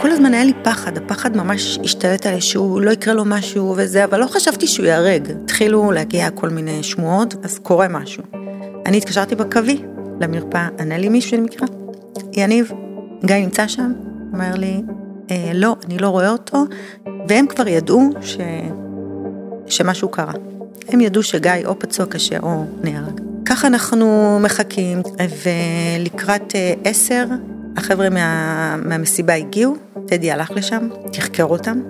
כל הזמן היה לי פחד, הפחד ממש השתלט עלי שהוא לא יקרה לו משהו וזה, אבל לא חשבתי שהוא ייהרג. התחילו להגיע כל מיני שמועות, אז קורה משהו. אני התקשרתי בקווי למרפאה, ענה לי מישהו שאני מכירה, יניב, גיא נמצא שם? אומר לי, אה, לא, אני לא רואה אותו, והם כבר ידעו ש... שמשהו קרה. הם ידעו שגיא או פצוע קשה או נהרג. ככה אנחנו מחכים, ולקראת אה, עשר, החבר'ה מה, מהמסיבה הגיעו, דדי הלך לשם, תחקר אותם,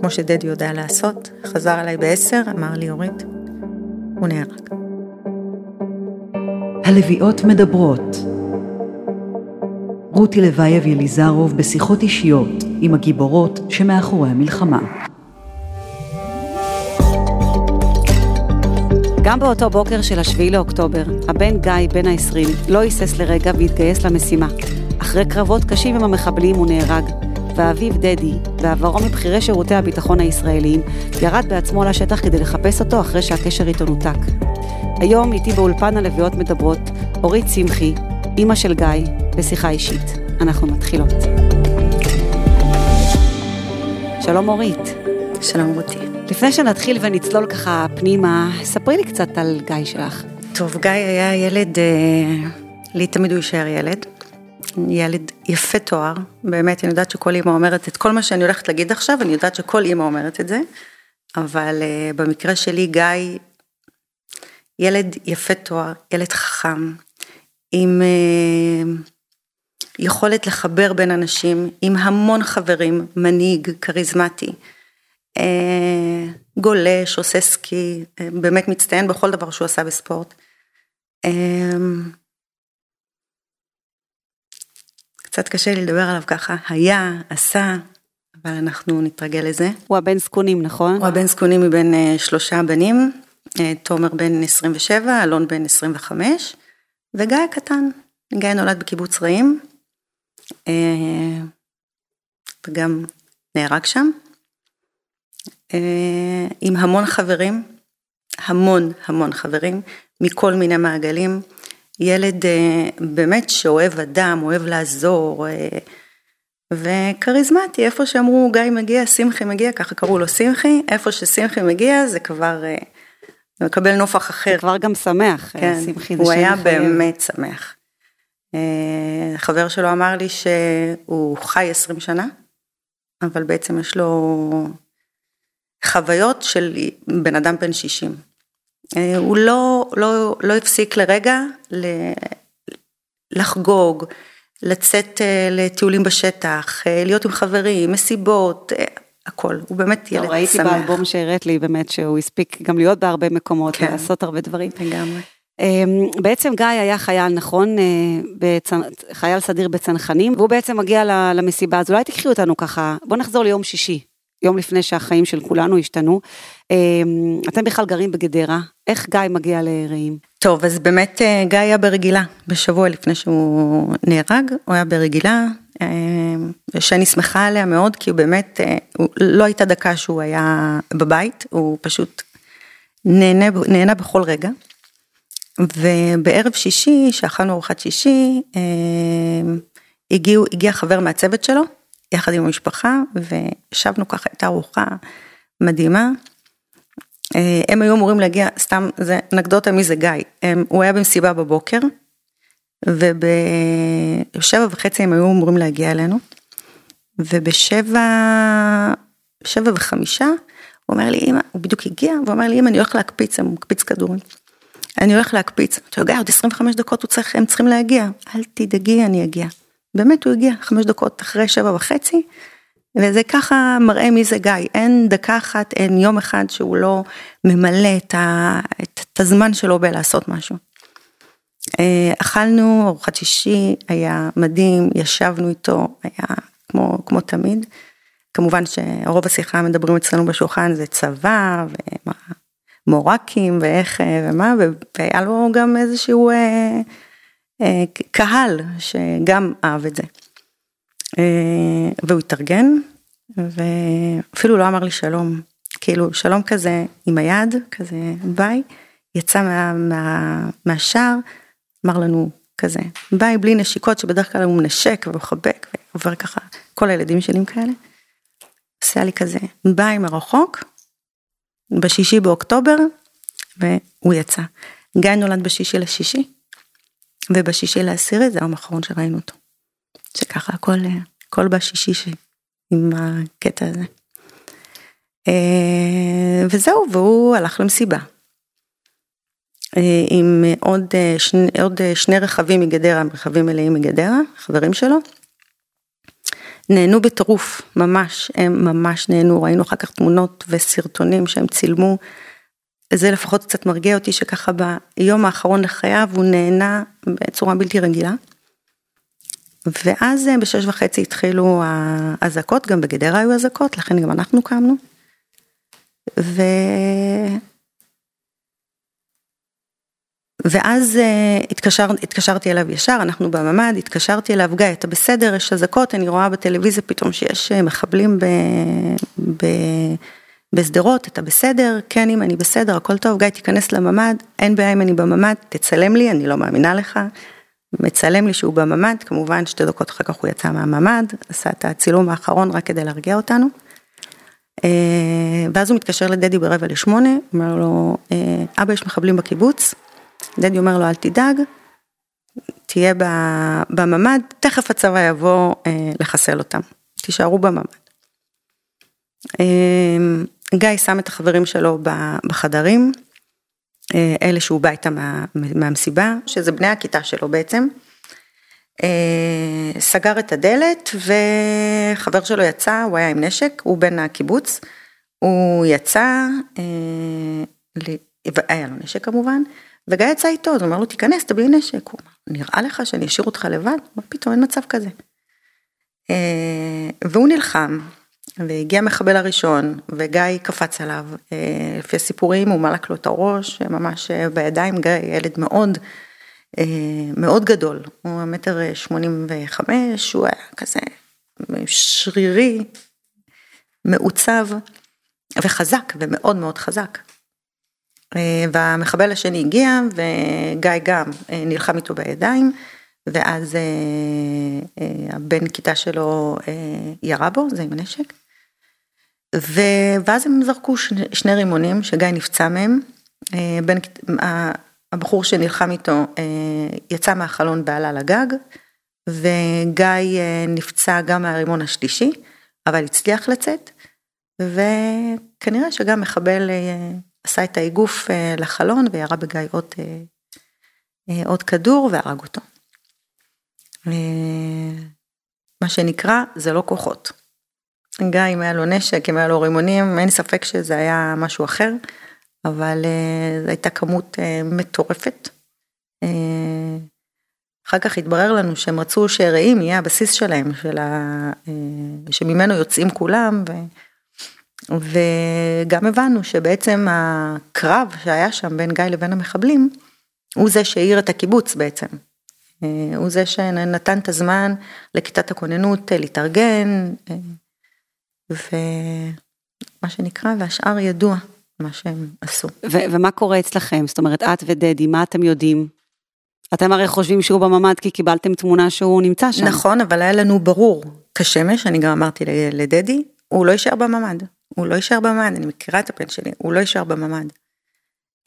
כמו שדדי יודע לעשות, חזר אליי בעשר, אמר לי, אורית, הוא נהרג. הלוויות מדברות. רותי לוייב יליזרוב בשיחות אישיות עם הגיבורות שמאחורי המלחמה. גם באותו בוקר של השביעי לאוקטובר, הבן גיא, בן ה-20, לא היסס לרגע והתגייס למשימה. אחרי קרבות קשים עם המחבלים הוא נהרג, ואביו דדי, בעברו מבכירי שירותי הביטחון הישראליים, ירד בעצמו לשטח כדי לחפש אותו אחרי שהקשר איתו נותק. היום איתי באולפן הלוויות מדברות, אורית צמחי, אימא של גיא, בשיחה אישית. אנחנו מתחילות. שלום אורית. שלום רותי. לפני שנתחיל ונצלול ככה פנימה, ספרי לי קצת על גיא שלך. טוב, גיא היה ילד, אה, לי תמיד הוא יישאר ילד. ילד יפה תואר, באמת, אני יודעת שכל אימא אומרת את כל מה שאני הולכת להגיד עכשיו, אני יודעת שכל אימא אומרת את זה, אבל uh, במקרה שלי גיא, ילד יפה תואר, ילד חכם, עם uh, יכולת לחבר בין אנשים, עם המון חברים, מנהיג, כריזמטי, uh, גולש, עושה סקי, uh, באמת מצטיין בכל דבר שהוא עשה בספורט. Uh, קצת קשה לי לדבר עליו ככה, היה, עשה, אבל אנחנו נתרגל לזה. הוא הבן זקונים, נכון? הוא הבן זקונים מבין uh, שלושה בנים, uh, תומר בן 27, אלון בן 25, וגיא הקטן. גיא נולד בקיבוץ רעים, uh, וגם נהרג שם, עם המון חברים, המון המון חברים, מכל מיני מעגלים. ילד אה, באמת שאוהב אדם, אוהב לעזור, אה, וכריזמטי, איפה שאמרו גיא מגיע, שמחי מגיע, ככה קראו לו שמחי, איפה ששמחי מגיע זה כבר אה, מקבל נופח אחר. זה כבר גם שמח, כן, שמחי זה הוא היה מחייב. באמת שמח. חבר שלו אמר לי שהוא חי 20 שנה, אבל בעצם יש לו חוויות של בן אדם בן 60. אה, הוא לא, לא, לא הפסיק לרגע לחגוג, לצאת אה, לטיולים בשטח, אה, להיות עם חברים, מסיבות, הכל, הוא באמת ילד לא, ראיתי שמח. ראיתי באלבום שהראית לי באמת שהוא הספיק גם להיות בהרבה מקומות, כן. לעשות הרבה דברים. לגמרי. אמ, בעצם גיא היה חייל, נכון? בצנ... חייל סדיר בצנחנים, והוא בעצם מגיע למסיבה, אז אולי תקחי אותנו ככה, בוא נחזור ליום שישי. יום לפני שהחיים של כולנו השתנו. אמ, אתם בכלל גרים בגדרה, איך גיא מגיע לרעים? טוב, אז באמת אה, גיא היה ברגילה, בשבוע לפני שהוא נהרג, הוא היה ברגילה, אמ, שאני שמחה עליה מאוד, כי הוא באמת, אה, לא הייתה דקה שהוא היה בבית, הוא פשוט נהנה, נהנה בכל רגע. ובערב שישי, שאכלנו ארוחת שישי, הגיעו, הגיע חבר מהצוות שלו, יחד עם המשפחה, וישבנו ככה, הייתה ארוחה מדהימה. אה, הם היו אמורים להגיע, סתם, זה אנקדוטה מי זה גיא, הם, הוא היה במסיבה בבוקר, ובשבע וחצי הם היו אמורים להגיע אלינו, ובשבע, שבע וחמישה, הוא אומר לי, אמא, הוא בדיוק הגיע, והוא אומר לי, אמא, אני הולך להקפיץ, הוא מקפיץ כדורים. אני הולך להקפיץ, אתה יודע, עוד 25 דקות צריך, הם צריכים להגיע, אל תדאגי, אני אגיע. באמת הוא הגיע חמש דקות אחרי שבע וחצי, וזה ככה מראה מי זה גיא, אין דקה אחת, אין יום אחד שהוא לא ממלא את, ה, את, את הזמן שלו בלעשות משהו. אה, אכלנו ארוחת שישי, היה מדהים, ישבנו איתו, היה כמו, כמו תמיד. כמובן שרוב השיחה מדברים אצלנו בשולחן זה צבא ומורקים ואיך ומה, והיה לו גם איזשהו אה, אה, קהל שגם אהב את זה. אה, והוא התארגן, ואפילו לא אמר לי שלום, כאילו שלום כזה עם היד, כזה ביי, יצא מה, מה, מהשער, אמר לנו כזה ביי בלי נשיקות שבדרך כלל הוא מנשק ומחבק, עובר ככה, כל הילדים שלי כאלה. עושה לי כזה, ביי מרחוק, בשישי באוקטובר, והוא יצא. גיא נולד בשישי לשישי, ובשישי לעשירי זה היום האחרון שראינו אותו. שככה הכל, הכל בשישי ש... עם הקטע הזה. אה, וזהו, והוא הלך למסיבה. אה, עם עוד שני, עוד שני רכבים מגדרה, רכבים מלאים מגדרה, חברים שלו. נהנו בטירוף, ממש, הם ממש נהנו, ראינו אחר כך תמונות וסרטונים שהם צילמו. זה לפחות קצת מרגיע אותי שככה ביום האחרון לחייו הוא נהנה בצורה בלתי רגילה. ואז אה, בשש וחצי התחילו האזעקות, גם בגדרה היו אזעקות, לכן גם אנחנו קמנו. ו... ואז uh, התקשר, התקשרתי אליו ישר, אנחנו בממ"ד, התקשרתי אליו, גיא, אתה בסדר, יש אזעקות, אני רואה בטלוויזיה פתאום שיש uh, מחבלים ב, ב, בשדרות, אתה בסדר? כן, אם אני בסדר, הכל טוב, גיא, תיכנס לממ"ד, אין בעיה אם אני בממ"ד, תצלם לי, אני לא מאמינה לך. מצלם לי שהוא בממ"ד, כמובן שתי דקות אחר כך הוא יצא מהממ"ד, עשה את הצילום האחרון רק כדי להרגיע אותנו. אה, ואז הוא מתקשר לדדי ברבע לשמונה, אומר לו, אבא יש מחבלים בקיבוץ, דדי אומר לו אל תדאג, תהיה בממ"ד, תכף הצבא יבוא אה, לחסל אותם, תישארו בממ"ד. אה, גיא שם את החברים שלו בחדרים, אה, אלה שהוא בא איתם מה, מהמסיבה, שזה בני הכיתה שלו בעצם. סגר את הדלת וחבר שלו יצא, הוא היה עם נשק, הוא בן הקיבוץ, הוא יצא, היה לו נשק כמובן, וגיא יצא איתו, אז הוא אומר לו, תיכנס, תביא נשק. הוא אומר, נראה לך שאני אשאיר אותך לבד? מה פתאום, אין מצב כזה. אה, והוא נלחם, והגיע המחבל הראשון, וגיא קפץ עליו. אה, לפי הסיפורים, הוא מלק לו את הראש, ממש אה, בידיים, גיא ילד מאוד, מאוד גדול. הוא מטר שמונים וחמש, הוא היה כזה שרירי, מעוצב, וחזק, ומאוד מאוד חזק. אה, והמחבל השני הגיע וגיא גם אה, נלחם איתו בידיים ואז אה, הבן כיתה שלו ירה בו, זה עם הנשק. ואז הם זרקו שני רימונים שגיא נפצע מהם, בין, הבחור שנלחם איתו יצא מהחלון ועלה לגג, וגיא נפצע גם מהרימון השלישי, אבל הצליח לצאת, וכנראה שגם מחבל עשה את האיגוף אה, לחלון וירה בגיא עוד, אה, אה, עוד כדור והרג אותו. מה שנקרא, זה לא כוחות. גיא, אם היה לו נשק, אם היה לו רימונים, אין ספק שזה היה משהו אחר, אבל זו הייתה כמות מטורפת. אחר כך התברר לנו שהם רצו שרעים יהיה הבסיס שלהם, של ה... שממנו יוצאים כולם, ו... וגם הבנו שבעצם הקרב שהיה שם בין גיא לבין המחבלים, הוא זה שהעיר את הקיבוץ בעצם. אה, הוא זה שנתן את הזמן לכיתת הכוננות אה, להתארגן, אה, ומה שנקרא, והשאר ידוע מה שהם עשו. ו- ומה קורה אצלכם? זאת אומרת, את ודדי, מה אתם יודעים? אתם הרי חושבים שהוא בממ"ד כי קיבלתם תמונה שהוא נמצא שם. נכון, אבל היה לנו ברור כשמש, אני גם אמרתי לדדי, הוא לא יישאר בממ"ד. הוא לא יישאר בממ"ד, אני מכירה את הפן שלי, הוא לא יישאר בממ"ד.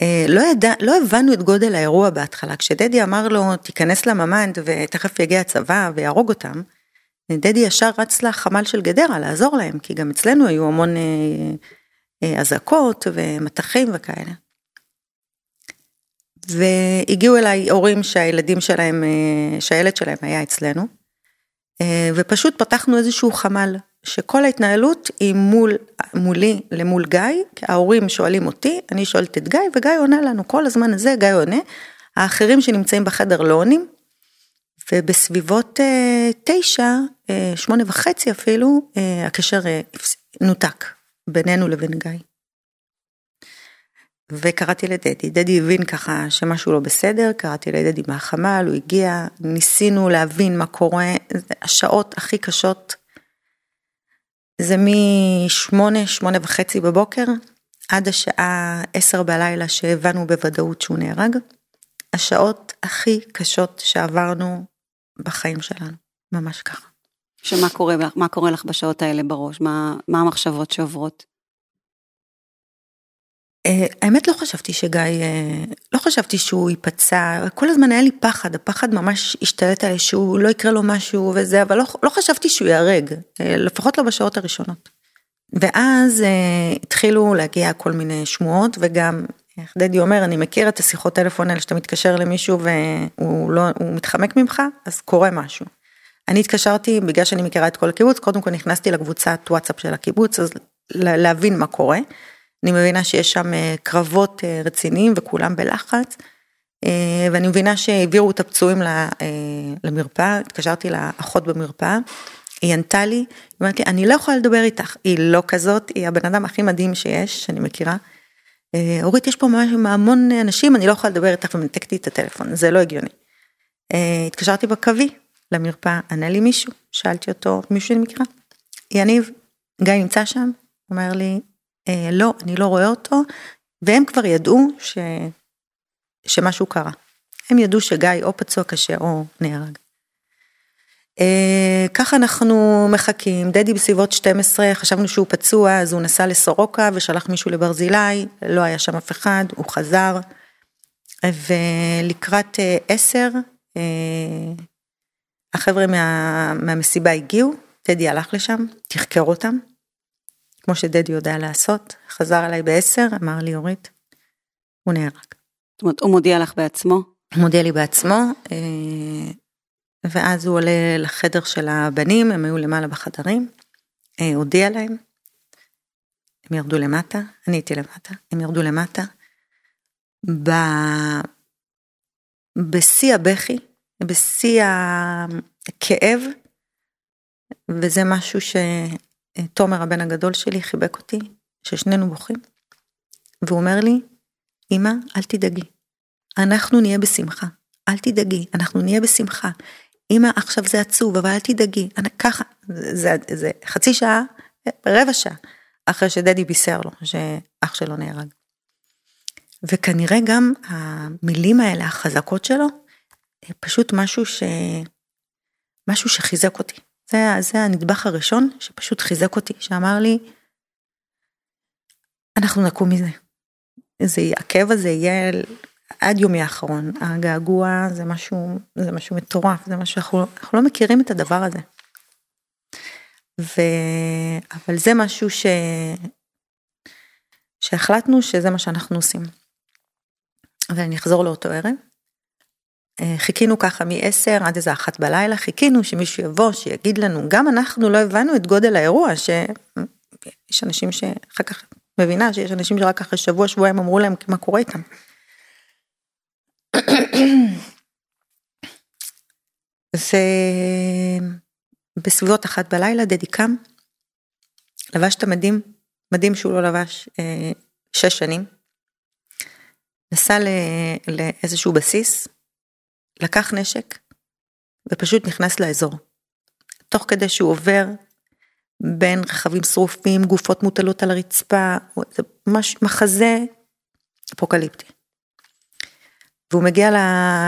אה, לא, ידע, לא הבנו את גודל האירוע בהתחלה, כשדדי אמר לו תיכנס לממ"ד ותכף יגיע הצבא ויהרוג אותם, דדי ישר רץ לחמ"ל של גדרה לעזור להם, כי גם אצלנו היו המון אה, אה, אזעקות ומטחים וכאלה. והגיעו אליי הורים שהילדים שלהם, שהילד שלהם היה אצלנו, ופשוט פתחנו איזשהו חמ"ל שכל ההתנהלות היא מול, מולי למול גיא, ההורים שואלים אותי, אני שואלת את גיא, וגיא עונה לנו, כל הזמן הזה גיא עונה, האחרים שנמצאים בחדר לא עונים, ובסביבות אה, תשע, אה, שמונה וחצי אפילו, אה, הקשר אה, נותק בינינו לבין גיא. וקראתי לדדי, דדי הבין ככה שמשהו לא בסדר, קראתי לדדי מהחמ"ל, הוא הגיע, ניסינו להבין מה קורה, השעות הכי קשות זה משמונה, שמונה וחצי בבוקר, עד השעה עשר בלילה שהבנו בוודאות שהוא נהרג. השעות הכי קשות שעברנו בחיים שלנו, ממש ככה. שמה קורה, מה קורה לך בשעות האלה בראש? מה, מה המחשבות שעוברות? אה, האמת לא חשבתי שגיא, אה, לא חשבתי שהוא ייפצע, כל הזמן היה לי פחד, הפחד ממש השתלט עלי שהוא לא יקרה לו משהו וזה, אבל לא, לא חשבתי שהוא ייהרג, אה, לפחות לא בשעות הראשונות. ואז התחילו להגיע כל מיני שמועות וגם איך דדי אומר, אני מכיר את השיחות טלפון האלה שאתה מתקשר למישהו והוא לא, מתחמק ממך, אז קורה משהו. אני התקשרתי, בגלל שאני מכירה את כל הקיבוץ, קודם כל נכנסתי לקבוצת וואטסאפ של הקיבוץ, אז להבין מה קורה. אני מבינה שיש שם אה, קרבות אה, רציניים וכולם בלחץ. אה, ואני מבינה שהעבירו את הפצועים למרפאה, התקשרתי לאחות במרפאה, היא ענתה לי, היא אומרת לי, אני לא יכולה לדבר איתך, היא לא כזאת, היא הבן אדם הכי מדהים שיש, שאני מכירה. אורית, יש פה ממש המון אנשים, אני לא יכולה לדבר איתך ומנתקתי את הטלפון, זה לא הגיוני. התקשרתי בקווי למרפאה, ענה לי מישהו, שאלתי אותו, מישהו שאני מכירה, יניב, גיא נמצא שם? אומר לי, אה, לא, אני לא רואה אותו, והם כבר ידעו ש... שמשהו קרה. הם ידעו שגיא או פצוע קשה או נהרג. אה, ככה אנחנו מחכים, דדי בסביבות 12, חשבנו שהוא פצוע, אז הוא נסע לסורוקה ושלח מישהו לברזילי, לא היה שם אף אחד, הוא חזר. ולקראת 10, אה, החבר'ה מה, מהמסיבה הגיעו, דדי הלך לשם, תחקר אותם, כמו שדדי יודע לעשות, חזר אליי בעשר, אמר לי אורית, הוא נהרג. זאת אומרת, הוא מודיע לך בעצמו? הוא מודיע לי בעצמו, אה, ואז הוא עולה לחדר של הבנים, הם היו למעלה בחדרים, אה, הודיע להם, הם ירדו למטה, אני הייתי למטה, הם ירדו למטה. ב... בשיא הבכי, בשיא הכאב, וזה משהו ש... תומר הבן הגדול שלי חיבק אותי, ששנינו בוכים, והוא אומר לי, אמא, אל תדאגי, אנחנו נהיה בשמחה, אל תדאגי, אנחנו נהיה בשמחה. אמא, עכשיו זה עצוב, אבל אל תדאגי, אני, ככה, זה, זה, זה חצי שעה, רבע שעה, אחרי שדדי בישר לו שאח שלו נהרג. וכנראה גם המילים האלה, החזקות שלו, פשוט משהו ש... משהו שחיזק אותי. זה, זה הנדבך הראשון שפשוט חיזק אותי, שאמר לי, אנחנו נקום מזה. זה, הכאב הזה יהיה עד יומי האחרון. הגעגוע זה משהו, זה משהו מטורף, זה משהו, אנחנו, אנחנו לא מכירים את הדבר הזה. ו... אבל זה משהו ש... שהחלטנו שזה מה שאנחנו עושים. ואני אחזור לאותו ערב. אה, חיכינו ככה מ-10 עד איזה אחת בלילה, חיכינו שמישהו יבוא, שיגיד לנו, גם אנחנו לא הבנו את גודל האירוע, שיש אנשים שאחר כך, מבינה שיש אנשים שרק אחרי שבוע, שבועיים אמרו להם מה קורה איתם. ובסביבות אחת בלילה דדי קם, לבש את המדים, מדים שהוא לא לבש אה, שש שנים, נסע לאיזשהו בסיס, לקח נשק ופשוט נכנס לאזור. תוך כדי שהוא עובר בין רכבים שרופים, גופות מוטלות על הרצפה, זה ממש מחזה אפוקליפטי. והוא מגיע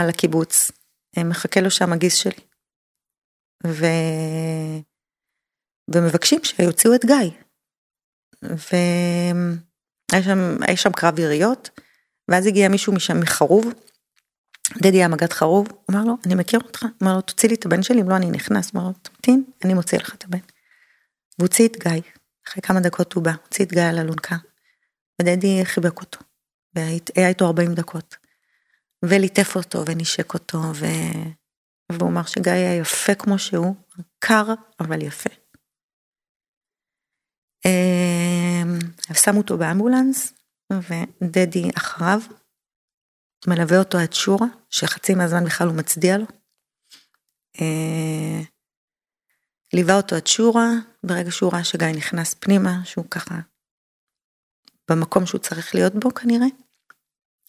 לקיבוץ, מחכה לו שם הגיס שלי. ו... ומבקשים שיוציאו את גיא. והיה שם, שם קרב יריות, ואז הגיע מישהו משם מחרוב, דדי היה מג"ד חרוב, אמר לו, אני מכיר אותך, אמר לו, תוציא לי את הבן שלי, אם לא אני נכנס, אמר לו, תמתין, אני מוציא לך את הבן. והוציא את גיא, אחרי כמה דקות הוא בא, הוציא את גיא על אלונקה, ודדי חיבק אותו, והיה איתו 40 דקות, וליטף אותו ונשק אותו, ו... והוא אמר שגיא היה יפה כמו שהוא, קר אבל יפה. אמ, שמו אותו באמבולנס, ודדי אחריו, מלווה אותו עד שורה, שחצי מהזמן בכלל הוא מצדיע לו. אה, ליווה אותו עד שורה, ברגע שהוא ראה שגיא נכנס פנימה, שהוא ככה במקום שהוא צריך להיות בו כנראה.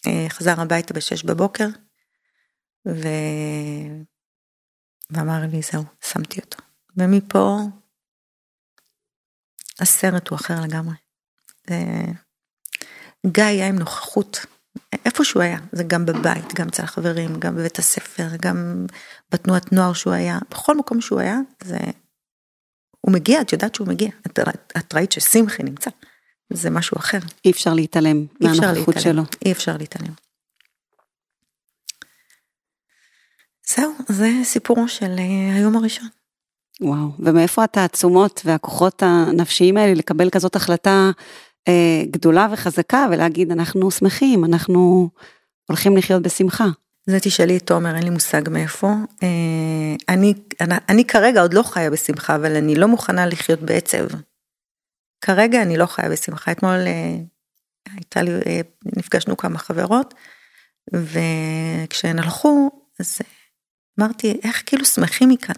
אה, חזר הביתה בשש בבוקר, ו... ואמר לי זהו, שמתי אותו. ומפה הסרט הוא אחר לגמרי. גיא היה עם נוכחות איפה שהוא היה, זה גם בבית, גם אצל החברים, גם בבית הספר, גם בתנועת נוער שהוא היה, בכל מקום שהוא היה, זה מגיע, את יודעת שהוא מגיע. את, את ראית ששמחי נמצא. זה משהו אחר. אי אפשר להתעלם מהנוכחות. שלו. אי אפשר להתעלם. זהו, זה סיפורו של אה, היום הראשון. וואו, ומאיפה התעצומות והכוחות הנפשיים האלה לקבל כזאת החלטה גדולה וחזקה ולהגיד אנחנו שמחים, אנחנו הולכים לחיות בשמחה. זה תשאלי את תומר, אין לי מושג מאיפה. אה, אני, אני, אני כרגע עוד לא חיה בשמחה, אבל אני לא מוכנה לחיות בעצב. כרגע אני לא חיה בשמחה. אתמול אה, הייתה לי, אה, נפגשנו כמה חברות, וכשהן הלכו, אז אמרתי, איך כאילו שמחים מכאן?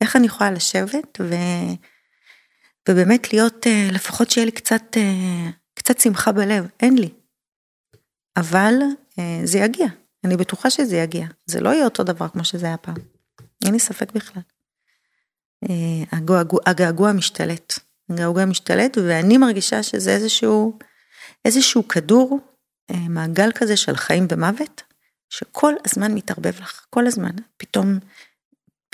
איך אני יכולה לשבת ו... ובאמת להיות, אה, לפחות שיהיה לי קצת, אה, קצת שמחה בלב, אין לי. אבל אה, זה יגיע, אני בטוחה שזה יגיע. זה לא יהיה אותו דבר כמו שזה היה פעם. אין לי ספק בכלל. הגעגוע, הגעגוע משתלט. הגעגוע משתלט, ואני מרגישה שזה איזשהו, איזשהו כדור, מעגל כזה של חיים ומוות, שכל הזמן מתערבב לך, כל הזמן. פתאום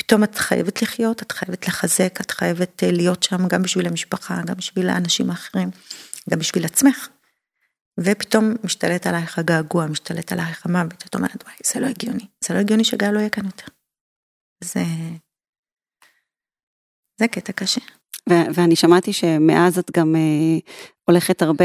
פתאום את חייבת לחיות, את חייבת לחזק, את חייבת להיות שם גם בשביל המשפחה, גם בשביל האנשים האחרים, גם בשביל עצמך. ופתאום משתלט עלייך הגעגוע, משתלט עלייך המוות, את אומרת, וואי, זה לא הגיוני, זה לא הגיוני שגל לא יהיה כאן יותר. זה... זה קטע קשה. ו- ואני שמעתי שמאז את גם אה, הולכת הרבה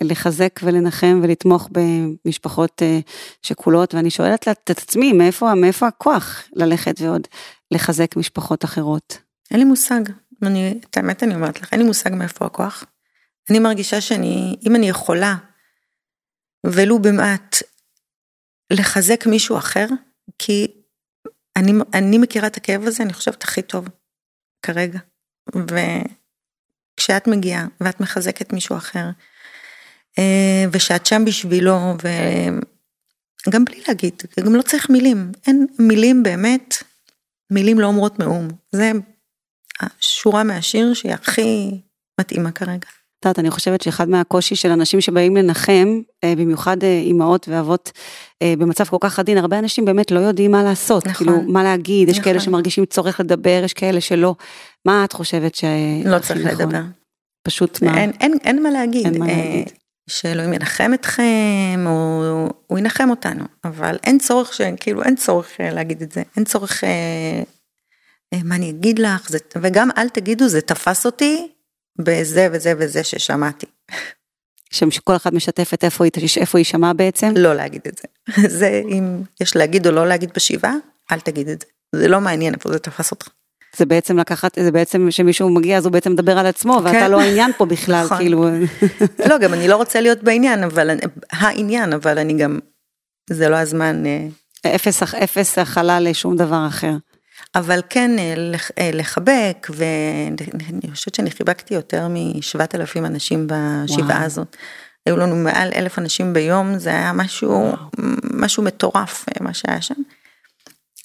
לחזק ולנחם ולתמוך במשפחות אה, שכולות, ואני שואלת את עצמי, מאיפה, מאיפה הכוח ללכת ועוד לחזק משפחות אחרות? אין לי מושג, אני, את האמת אני אומרת לך, אין לי מושג מאיפה הכוח. אני מרגישה שאני, אם אני יכולה, ולו במעט, לחזק מישהו אחר, כי אני, אני מכירה את הכאב הזה, אני חושבת הכי טוב, כרגע. וכשאת מגיעה ואת מחזקת מישהו אחר, אה, ושאת שם בשבילו, וגם בלי להגיד, גם לא צריך מילים, אין מילים באמת, מילים לא אומרות מאום. זה השורה מהשיר שהיא הכי מתאימה כרגע. את יודעת, אני חושבת שאחד מהקושי של אנשים שבאים לנחם, אה, במיוחד אה, אימהות ואבות במצב כל כך עדין, הרבה אנשים באמת לא יודעים מה לעשות, נכון. כאילו, מה להגיד, יש נכון. כאלה שמרגישים צורך לדבר, יש כאלה שלא. מה את חושבת ש... לא צריך נכון? לדבר. פשוט מה? אין, אין, אין מה להגיד. אין מה אה, להגיד. שאלוהים ינחם אתכם, או הוא ינחם אותנו, אבל אין צורך, ש... כאילו אין צורך אה, להגיד את זה, אין צורך, אה, אה, מה אני אגיד לך, זה... וגם אל תגידו, זה תפס אותי בזה וזה וזה ששמעתי. שם שכל אחד משתפת איפה היא, איפה היא שמעה בעצם? לא להגיד את זה. זה אם יש להגיד או לא להגיד בשבעה, אל תגיד את זה. זה לא מעניין איפה זה תפס אותך. זה בעצם לקחת, זה בעצם שמישהו מגיע אז הוא בעצם מדבר על עצמו, ואתה כן. לא העניין פה בכלל, נכון. כאילו. לא, גם אני לא רוצה להיות בעניין, אבל העניין, אבל אני גם, זה לא הזמן. אה, אפס, אפס הכלה לשום דבר אחר. אבל כן אה, אה, לחבק, ואני חושבת שאני חיבקתי יותר משבעת אלפים אנשים בשבעה וואו. הזאת. היו לנו מעל אלף אנשים ביום, זה היה משהו, משהו מטורף מה שהיה שם.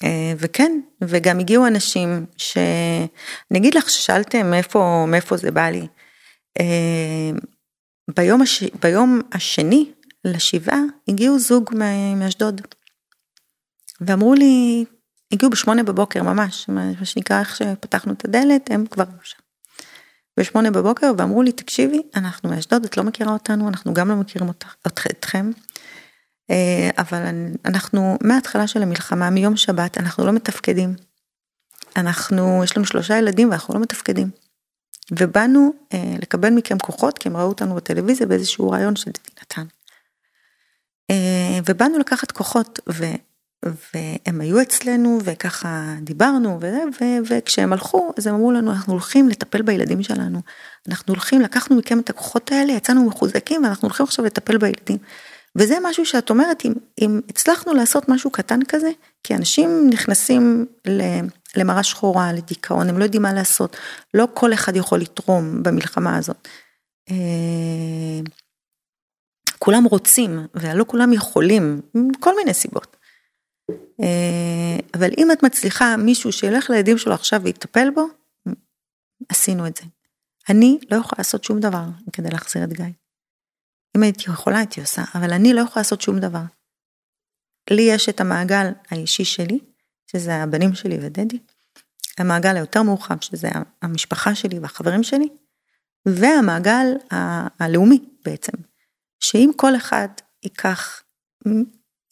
אה, וכן, וגם הגיעו אנשים ש... אני אגיד לך ששאלתם מאיפה, מאיפה זה בא לי. אה, ביום, הש... ביום השני לשבעה הגיעו זוג מאשדוד. ואמרו לי, הגיעו בשמונה בבוקר ממש, מה שנקרא איך שפתחנו את הדלת, הם כבר היו שם. בשמונה בבוקר ואמרו לי, תקשיבי, אנחנו מאשדוד, את לא מכירה אותנו, אנחנו גם לא מכירים אותך- אתכם. אה, אבל אנחנו מההתחלה של המלחמה, מיום שבת, אנחנו לא מתפקדים. אנחנו, יש לנו שלושה ילדים ואנחנו לא מתפקדים. ובאנו אה, לקבל מכם כוחות, כי הם ראו אותנו בטלוויזיה באיזשהו רעיון שדדי נתן. אה, ובאנו לקחת כוחות, ו, והם היו אצלנו, וככה דיברנו, וזה, ו, וכשהם הלכו, אז הם אמרו לנו, אנחנו הולכים לטפל בילדים שלנו. אנחנו הולכים, לקחנו מכם את הכוחות האלה, יצאנו מחוזקים, ואנחנו הולכים עכשיו לטפל בילדים. וזה משהו שאת אומרת, אם, אם הצלחנו לעשות משהו קטן כזה, כי אנשים נכנסים למראה שחורה, לדיכאון, הם לא יודעים מה לעשות, לא כל אחד יכול לתרום במלחמה הזאת. אה, כולם רוצים, ולא כולם יכולים, מכל מיני סיבות. אה, אבל אם את מצליחה מישהו שילך לילדים שלו עכשיו ויטפל בו, עשינו את זה. אני לא יכולה לעשות שום דבר כדי להחזיר את גיא. אם הייתי יכולה הייתי עושה, אבל אני לא יכולה לעשות שום דבר. לי יש את המעגל האישי שלי, שזה הבנים שלי ודדי, המעגל היותר מורחב, שזה המשפחה שלי והחברים שלי, והמעגל ה- הלאומי בעצם, שאם כל אחד ייקח,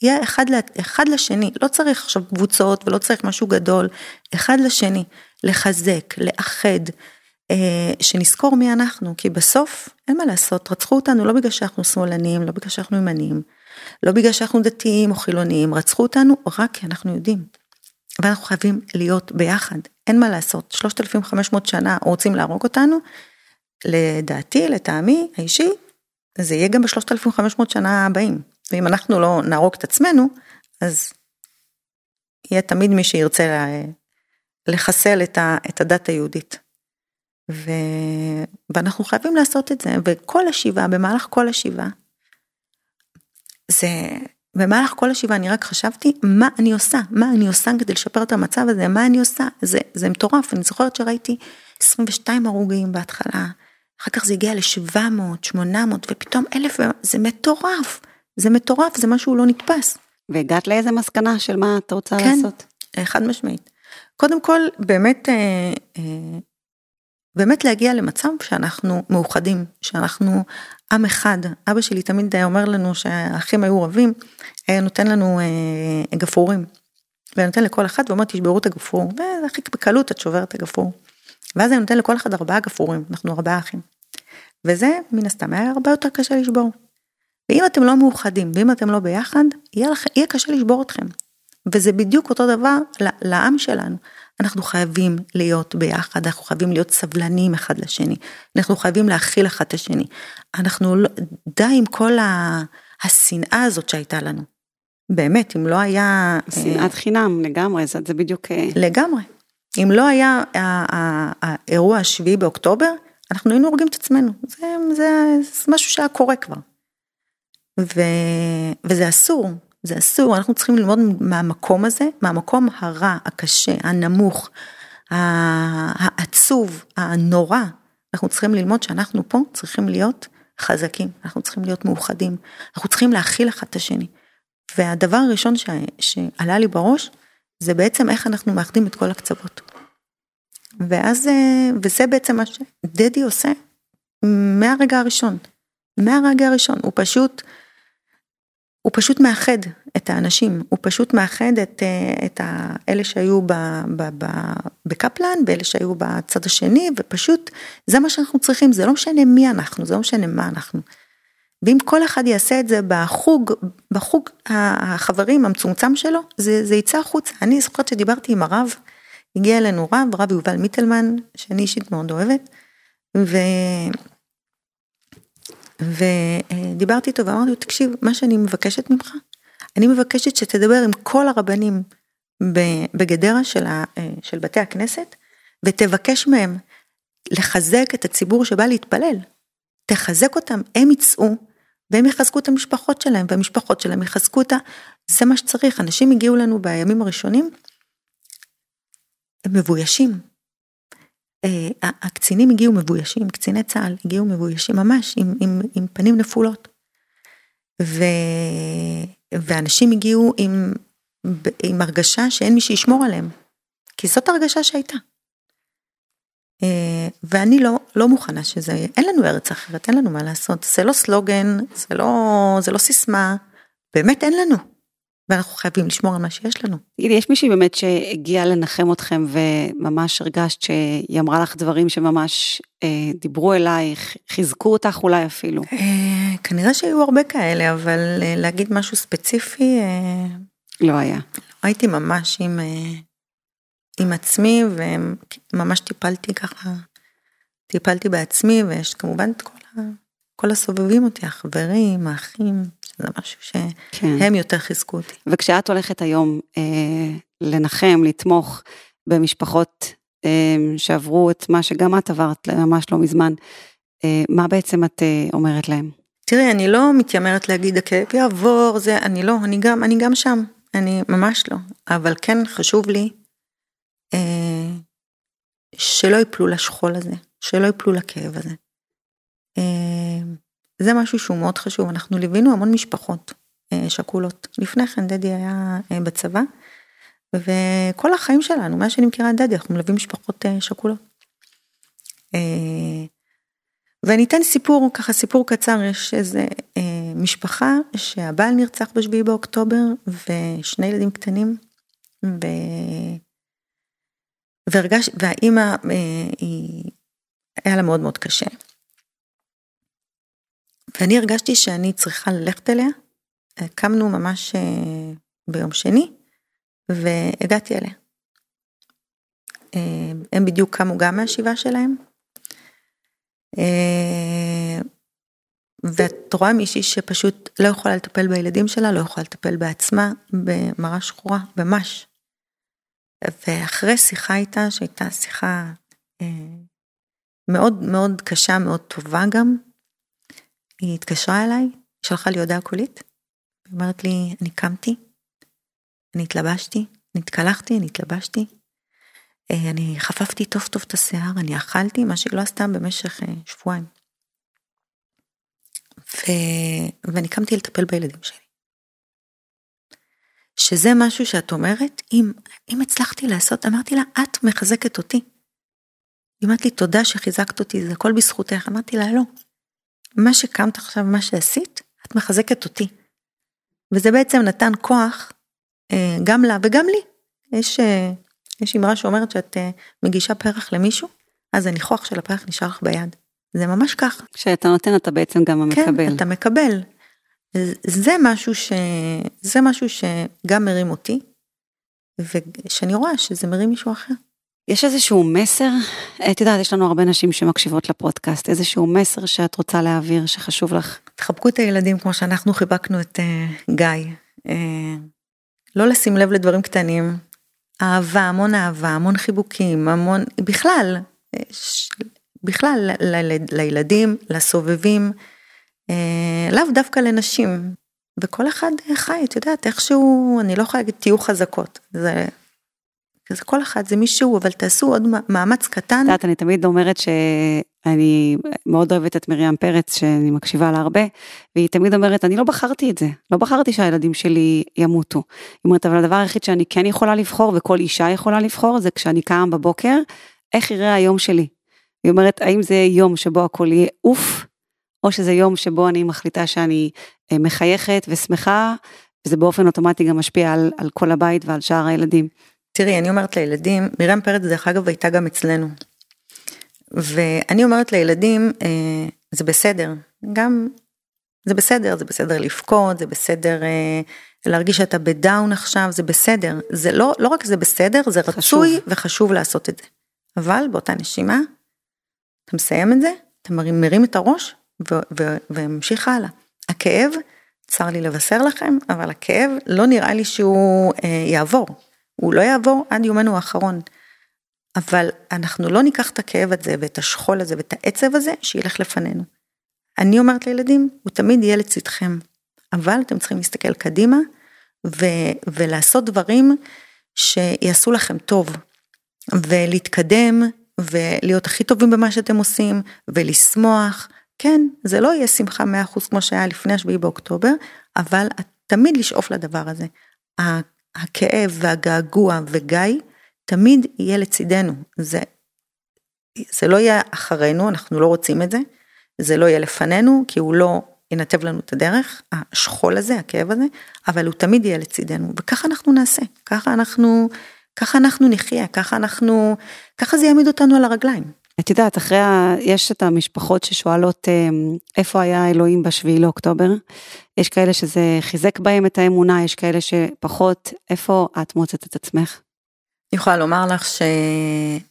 יהיה אחד, אחד לשני, לא צריך עכשיו קבוצות ולא צריך משהו גדול, אחד לשני, לחזק, לאחד, שנזכור מי אנחנו, כי בסוף אין מה לעשות, רצחו אותנו לא בגלל שאנחנו שמאלנים, לא בגלל שאנחנו ימנים, לא בגלל שאנחנו דתיים או חילוניים, רצחו אותנו רק כי אנחנו יודעים. ואנחנו חייבים להיות ביחד, אין מה לעשות, 3,500 שנה רוצים להרוג אותנו, לדעתי, לטעמי האישי, זה יהיה גם ב-3,500 שנה הבאים. ואם אנחנו לא נהרוג את עצמנו, אז יהיה תמיד מי שירצה לחסל את, ה, את הדת היהודית. ו... ואנחנו חייבים לעשות את זה, וכל השבעה, במהלך כל השבעה, זה, במהלך כל השבעה אני רק חשבתי מה אני עושה, מה אני עושה כדי לשפר את המצב הזה, מה אני עושה, זה, זה מטורף, אני זוכרת שראיתי 22 הרוגים בהתחלה, אחר כך זה הגיע ל-700, 800 ופתאום 1,000, זה מטורף, זה מטורף, זה משהו לא נתפס. והגעת לאיזה מסקנה של מה את רוצה כן, לעשות? כן, חד משמעית. קודם כל, באמת, אה, אה, באמת להגיע למצב שאנחנו מאוחדים, שאנחנו עם אחד. אבא שלי תמיד היה אומר לנו שהאחים היו רבים, היה נותן לנו אה, גפרורים. והיה נותן לכל אחד ואומר תשברו את הגפרור, והכי בקלות את שוברת את הגפרור. ואז היה נותן לכל אחד ארבעה גפרורים, אנחנו ארבעה אחים. וזה מן הסתם היה הרבה יותר קשה לשבור. ואם אתם לא מאוחדים, ואם אתם לא ביחד, יהיה, לכ... יהיה קשה לשבור אתכם. וזה בדיוק אותו דבר לעם שלנו. אנחנו חייבים להיות ביחד, אנחנו חייבים להיות סבלניים אחד לשני, אנחנו חייבים להכיל אחד את השני. אנחנו לא, די עם כל השנאה הזאת שהייתה לנו. באמת, אם לא היה... שנאת אה, חינם לגמרי, זה, זה בדיוק... אה, לגמרי. אם לא היה האירוע השביעי באוקטובר, אנחנו היינו הורגים את עצמנו. זה, זה, זה משהו שהיה קורה כבר. ו, וזה אסור, זה אסור, אנחנו צריכים ללמוד מהמקום הזה, מהמקום הרע, הקשה, הנמוך, העצוב, הנורא. אנחנו צריכים ללמוד שאנחנו פה צריכים להיות חזקים, אנחנו צריכים להיות מאוחדים, אנחנו צריכים להכיל אחד את השני. והדבר הראשון ש... שעלה לי בראש, זה בעצם איך אנחנו מאחדים את כל הקצוות. ואז, וזה בעצם מה שדדי עושה מהרגע הראשון. מהרגע הראשון, הוא פשוט הוא פשוט מאחד את האנשים, הוא פשוט מאחד את, אה, את אלה שהיו ב, ב, ב, בקפלן ואלה שהיו בצד השני, ופשוט זה מה שאנחנו צריכים, זה לא משנה מי אנחנו, זה לא משנה מה אנחנו. ואם כל אחד יעשה את זה בחוג, בחוג החברים המצומצם שלו, זה, זה יצא החוצה. אני זוכרת שדיברתי עם הרב, הגיע אלינו רב, רב יובל מיטלמן, שאני אישית מאוד אוהבת, ו... ודיברתי איתו ואמרתי לו, תקשיב, מה שאני מבקשת ממך, אני מבקשת שתדבר עם כל הרבנים בגדרה של, ה, של בתי הכנסת, ותבקש מהם לחזק את הציבור שבא להתפלל. תחזק אותם, הם יצאו, והם יחזקו את המשפחות שלהם, והמשפחות שלהם יחזקו אותה, זה מה שצריך. אנשים הגיעו לנו בימים הראשונים, הם מבוישים, הקצינים הגיעו מבוישים, קציני צה"ל הגיעו מבוישים ממש, עם, עם, עם פנים נפולות. ו, ואנשים הגיעו עם, עם הרגשה שאין מי שישמור עליהם, כי זאת הרגשה שהייתה. אה, ואני לא, לא מוכנה שזה, אין לנו ארץ אחרת, אין לנו מה לעשות, זה לא סלוגן, זה לא, זה לא סיסמה, באמת אין לנו. ואנחנו חייבים לשמור על מה שיש לנו. תגידי, יש מישהי באמת שהגיעה לנחם אתכם וממש הרגשת שהיא אמרה לך דברים שממש אה, דיברו אלייך, חיזקו אותך אולי אפילו? אה, כנראה שהיו הרבה כאלה, אבל אה, להגיד משהו ספציפי... אה, לא היה. הייתי ממש עם, אה, עם עצמי וממש טיפלתי ככה, טיפלתי בעצמי ויש כמובן את כל, ה, כל הסובבים אותי, החברים, האחים. זה משהו שהם כן. יותר חיזקו אותי. וכשאת הולכת היום אה, לנחם, לתמוך במשפחות אה, שעברו את מה שגם את עברת ממש לא מזמן, אה, מה בעצם את אה, אומרת להם? תראי, אני לא מתיימרת להגיד הכאב יעבור, זה, אני לא, אני גם, אני גם שם, אני ממש לא, אבל כן חשוב לי אה, שלא יפלו לשכול הזה, שלא יפלו לכאב הזה. אה, זה משהו שהוא מאוד חשוב, אנחנו ליווינו המון משפחות אה, שכולות. לפני כן דדי היה אה, בצבא, וכל החיים שלנו, מאז שאני מכירה את דדי, אנחנו מלווים משפחות אה, שכולות. ואני אתן סיפור, ככה סיפור קצר, יש איזה משפחה שהבעל נרצח בשביעי באוקטובר ושני ילדים קטנים, ו... והרגש, והאימא היא, היה לה מאוד מאוד קשה. ואני הרגשתי שאני צריכה ללכת אליה, קמנו ממש אה, ביום שני, והגעתי אליה. אה, הם בדיוק קמו גם מהשבעה שלהם, אה, ואת רואה מישהי שפשוט לא יכולה לטפל בילדים שלה, לא יכולה לטפל בעצמה, במראה שחורה, ממש. ואחרי שיחה איתה, שהייתה שיחה אה, מאוד מאוד קשה, מאוד טובה גם, היא התקשרה אליי, שלחה לי הודעה קולית, היא אומרת לי, אני קמתי, אני התלבשתי, אני התקלחתי, אני התלבשתי, אה, אני חפפתי טוב טוב את השיער, אני אכלתי, מה שהיא לא עשתה במשך אה, שבועיים. ו... ואני קמתי לטפל בילדים שלי. שזה משהו שאת אומרת, אם, אם הצלחתי לעשות, אמרתי לה, את מחזקת אותי. היא אמרת לי, תודה שחיזקת אותי, זה הכל בזכותך. אמרתי לה, לא. מה שקמת עכשיו, מה שעשית, את מחזקת אותי. וזה בעצם נתן כוח אה, גם לה וגם לי. יש יש אמרה שאומרת שאת אה, מגישה פרח למישהו, אז הניחוח של הפרח נשאר לך ביד. זה ממש ככה. כשאתה נותן אתה בעצם גם המקבל. כן, אתה מקבל. זה משהו ש... זה משהו שגם מרים אותי, ושאני רואה שזה מרים מישהו אחר. יש איזשהו מסר, את יודעת, יש לנו הרבה נשים שמקשיבות לפודקאסט, איזשהו מסר שאת רוצה להעביר, שחשוב לך. תחבקו את הילדים כמו שאנחנו חיבקנו את uh, גיא. Uh, לא לשים לב לדברים קטנים, אהבה, המון אהבה, המון חיבוקים, המון, בכלל, בכלל ל, ל, לילדים, לסובבים, אה, לאו דווקא לנשים. וכל אחד חי, את יודעת, איכשהו, אני לא יכולה להגיד תהיו חזקות, זה, זה כל אחד, זה מישהו, אבל תעשו עוד מאמץ קטן. את יודעת, אני תמיד אומרת שאני מאוד אוהבת את מרים פרץ, שאני מקשיבה לה הרבה, והיא תמיד אומרת, אני לא בחרתי את זה, לא בחרתי שהילדים שלי ימותו. היא אומרת, אבל הדבר היחיד שאני כן יכולה לבחור, וכל אישה יכולה לבחור, זה כשאני קם בבוקר, איך יראה היום שלי. היא אומרת, האם זה יום שבו הכל יהיה אוף, או שזה יום שבו אני מחליטה שאני אה, מחייכת ושמחה, וזה באופן אוטומטי גם משפיע על, על כל הבית ועל שאר הילדים. תראי, אני אומרת לילדים, מרים פרץ דרך אגב הייתה גם אצלנו. ואני אומרת לילדים, אה, זה בסדר, גם, זה בסדר, זה בסדר לבכות, זה בסדר אה, להרגיש שאתה בדאון עכשיו, זה בסדר. זה לא, לא רק זה בסדר, זה חשוב. רצוי וחשוב לעשות את זה. אבל באותה נשימה, אתה מסיים את זה, אתה מרים, מרים את הראש וממשיך הלאה. הכאב, צר לי לבשר לכם, אבל הכאב לא נראה לי שהוא אה, יעבור. הוא לא יעבור עד יומנו האחרון. אבל אנחנו לא ניקח את הכאב הזה ואת השכול הזה ואת העצב הזה שילך לפנינו. אני אומרת לילדים, הוא תמיד יהיה לצדכם, אבל אתם צריכים להסתכל קדימה ו- ולעשות דברים שיעשו לכם טוב, ולהתקדם ולהיות הכי טובים במה שאתם עושים ולשמוח. כן, זה לא יהיה שמחה 100% כמו שהיה לפני השביעי באוקטובר, אבל תמיד לשאוף לדבר הזה. הכאב והגעגוע וגיא תמיד יהיה לצידנו. זה, זה לא יהיה אחרינו, אנחנו לא רוצים את זה. זה לא יהיה לפנינו, כי הוא לא ינתב לנו את הדרך, השכול הזה, הכאב הזה, אבל הוא תמיד יהיה לצידנו, וככה אנחנו נעשה, ככה אנחנו, ככה אנחנו נחיה, ככה אנחנו, ככה זה יעמיד אותנו על הרגליים. את יודעת, אחרי ה... יש את המשפחות ששואלות אמ, איפה היה אלוהים בשביעי לאוקטובר. יש כאלה שזה חיזק בהם את האמונה, יש כאלה שפחות. איפה את מוצאת את עצמך? אני יכולה לומר לך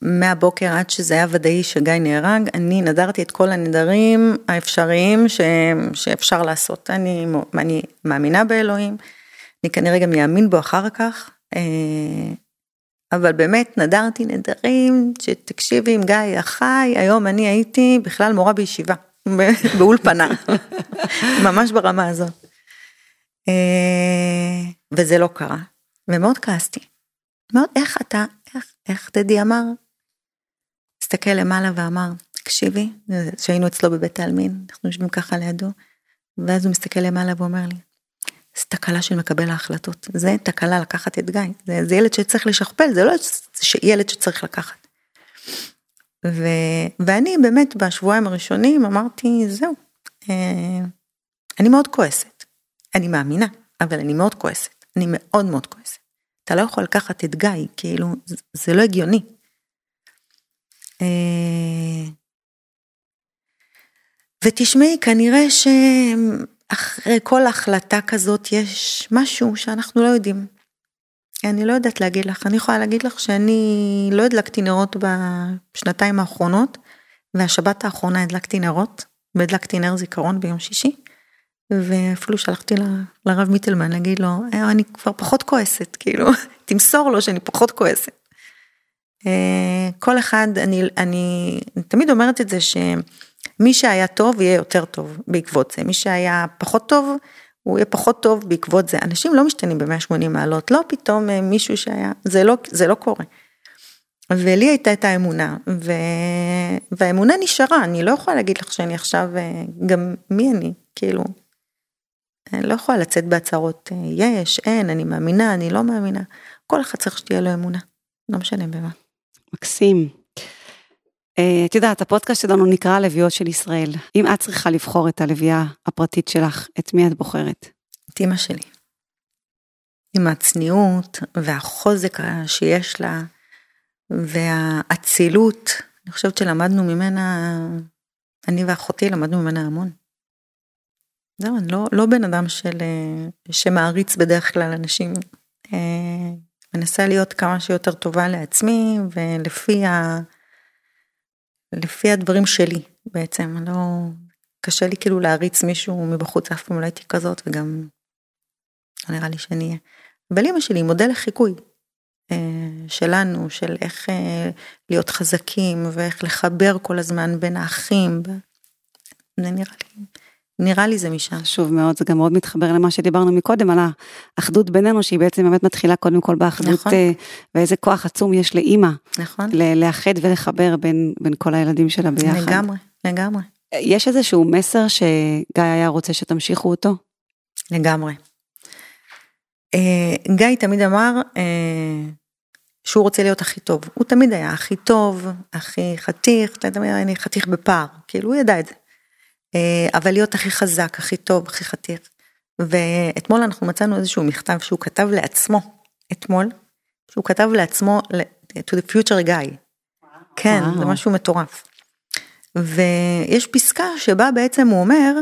שמהבוקר עד שזה היה ודאי שגיא נהרג, אני נדרתי את כל הנדרים האפשריים ש... שאפשר לעשות. אני, אני מאמינה באלוהים, אני כנראה גם אאמין בו אחר כך. אבל באמת נדרתי נדרים, שתקשיבי עם גיא החי, היום אני הייתי בכלל מורה בישיבה, באולפנה, ממש ברמה הזאת. אה, וזה לא קרה, ומאוד כעסתי. מאוד, איך אתה, איך, איך דדי אמר? הסתכל למעלה ואמר, תקשיבי, שהיינו אצלו בבית העלמין, אנחנו יושבים ככה לידו, ואז הוא מסתכל למעלה ואומר לי, זה תקלה של מקבל ההחלטות, זה תקלה לקחת את גיא, זה, זה ילד שצריך לשכפל, זה לא ילד שצריך לקחת. ו, ואני באמת בשבועיים הראשונים אמרתי, זהו, אה, אני מאוד כועסת, אני מאמינה, אבל אני מאוד כועסת, אני מאוד מאוד כועסת. אתה לא יכול לקחת את גיא, כאילו, זה, זה לא הגיוני. אה, ותשמעי, כנראה שאחרי כל החלטה כזאת יש משהו שאנחנו לא יודעים. אני לא יודעת להגיד לך, אני יכולה להגיד לך שאני לא הדלקתי נרות בשנתיים האחרונות, והשבת האחרונה הדלקתי נרות, והדלקתי נר זיכרון ביום שישי, ואפילו שלחתי ל, לרב מיטלמן להגיד לו, אה, אני כבר פחות כועסת, כאילו, תמסור לו שאני פחות כועסת. אה, כל אחד, אני, אני, אני תמיד אומרת את זה שמי שהיה טוב יהיה יותר טוב בעקבות זה, מי שהיה פחות טוב הוא יהיה פחות טוב בעקבות זה. אנשים לא משתנים ב-180 מעלות, לא פתאום אה, מישהו שהיה, זה לא, זה לא קורה. ולי הייתה את האמונה, ו... והאמונה נשארה, אני לא יכולה להגיד לך שאני עכשיו, אה, גם מי אני, כאילו, אני לא יכולה לצאת בהצהרות, יש, אין, אני מאמינה, אני לא מאמינה, כל אחד צריך שתהיה לו אמונה, לא משנה במה. מקסים. אה, את יודעת, הפודקאסט שלנו נקרא הלוויות של ישראל. אם את צריכה לבחור את הלוויה הפרטית שלך, את מי את בוחרת? את אימא שלי. עם הצניעות והחוזק שיש לה, והאצילות, אני חושבת שלמדנו ממנה, אני ואחותי למדנו ממנה המון. זהו, אני לא, לא בן אדם של, אה, שמעריץ בדרך כלל אנשים. אה, מנסה להיות כמה שיותר טובה לעצמי ולפי. לפי הדברים שלי בעצם, לא... קשה לי כאילו להריץ מישהו מבחוץ, אף פעם לא הייתי כזאת וגם לא נראה לי שאני אהיה. אבל אמא שלי מודל לחיקוי אה, שלנו, של איך אה, להיות חזקים ואיך לחבר כל הזמן בין האחים. זה נראה לי נראה לי זה משם. חשוב מאוד, זה גם מאוד מתחבר למה שדיברנו מקודם, על האחדות בינינו, שהיא בעצם באמת מתחילה קודם כל באחדות, נכון. אה, ואיזה כוח עצום יש לאימא. נכון. לאחד ולחבר בין, בין כל הילדים שלה ביחד. לגמרי, לגמרי. יש איזשהו מסר שגיא היה רוצה שתמשיכו אותו? לגמרי. אה, גיא תמיד אמר אה, שהוא רוצה להיות הכי טוב. הוא תמיד היה הכי טוב, הכי חתיך, תמיד היה אני חתיך בפער, כאילו הוא ידע את זה. אה, אבל להיות הכי חזק, הכי טוב, הכי חתיך. ואתמול אנחנו מצאנו איזשהו מכתב שהוא כתב לעצמו, אתמול, שהוא כתב לעצמו to the future guy. כן, וואו. זה משהו מטורף. ויש פסקה שבה בעצם הוא אומר,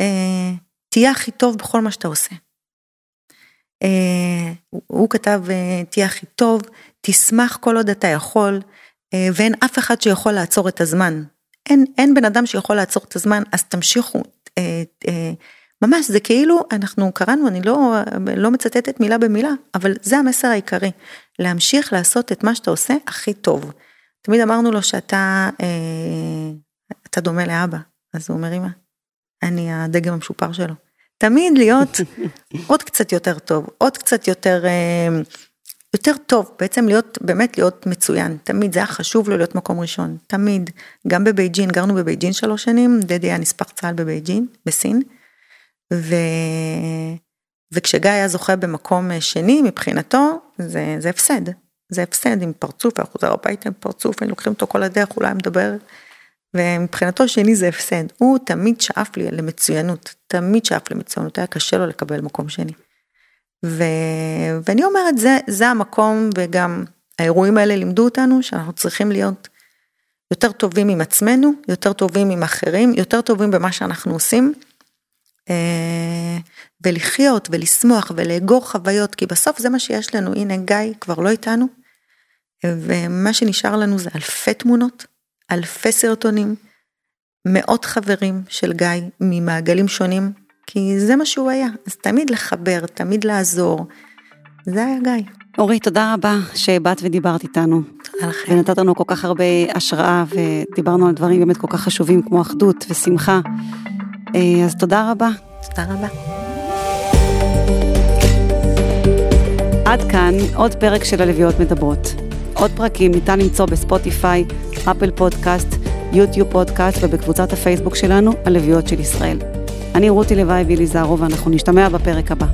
אה, תהיה הכי טוב בכל מה שאתה עושה. אה, הוא כתב, תהיה הכי טוב, תשמח כל עוד אתה יכול, ואין אף אחד שיכול לעצור את הזמן. אין, אין בן אדם שיכול לעצור את הזמן, אז תמשיכו. אה, אה, ממש, זה כאילו, אנחנו קראנו, אני לא, לא מצטטת מילה במילה, אבל זה המסר העיקרי, להמשיך לעשות את מה שאתה עושה הכי טוב. תמיד אמרנו לו שאתה, אה, אתה דומה לאבא, אז הוא אומר, אמא, אני הדגם המשופר שלו. תמיד להיות עוד קצת יותר טוב, עוד קצת יותר אה, יותר טוב, בעצם להיות, באמת להיות מצוין, תמיד זה היה חשוב לו להיות מקום ראשון, תמיד, גם בבייג'ין, גרנו בבייג'ין שלוש שנים, דדי היה נספח צה"ל בבייג'ין, בסין, ו... וכשגיא היה זוכה במקום שני מבחינתו, זה, זה הפסד, זה הפסד עם פרצוף, היה חוזר הביתה עם פרצוף, היינו לוקחים אותו כל הדרך, אולי מדבר, ומבחינתו שני זה הפסד, הוא תמיד שאף לי למצוינות, תמיד שאף למצוינות, היה קשה לו לקבל מקום שני. ו... ואני אומרת, זה, זה המקום וגם האירועים האלה לימדו אותנו שאנחנו צריכים להיות יותר טובים עם עצמנו, יותר טובים עם אחרים, יותר טובים במה שאנחנו עושים. אה, ולחיות ולשמוח ולאגור חוויות, כי בסוף זה מה שיש לנו, הנה גיא כבר לא איתנו, ומה שנשאר לנו זה אלפי תמונות, אלפי סרטונים, מאות חברים של גיא ממעגלים שונים, כי זה מה שהוא היה, אז תמיד לחבר, תמיד לעזור. זה היה גיא. אורי, תודה רבה שבאת ודיברת איתנו. תודה לכם. ונתת לנו כל כך הרבה השראה, ודיברנו על דברים באמת כל כך חשובים כמו אחדות ושמחה. אה, אז תודה רבה. תודה רבה. עד כאן עוד פרק של הלוויות מדברות. עוד פרקים ניתן למצוא בספוטיפיי, אפל פודקאסט, יוטיוב פודקאסט ובקבוצת הפייסבוק שלנו, הלוויות של ישראל. אני רותי לוואי ואליזהרו, ואנחנו נשתמע בפרק הבא.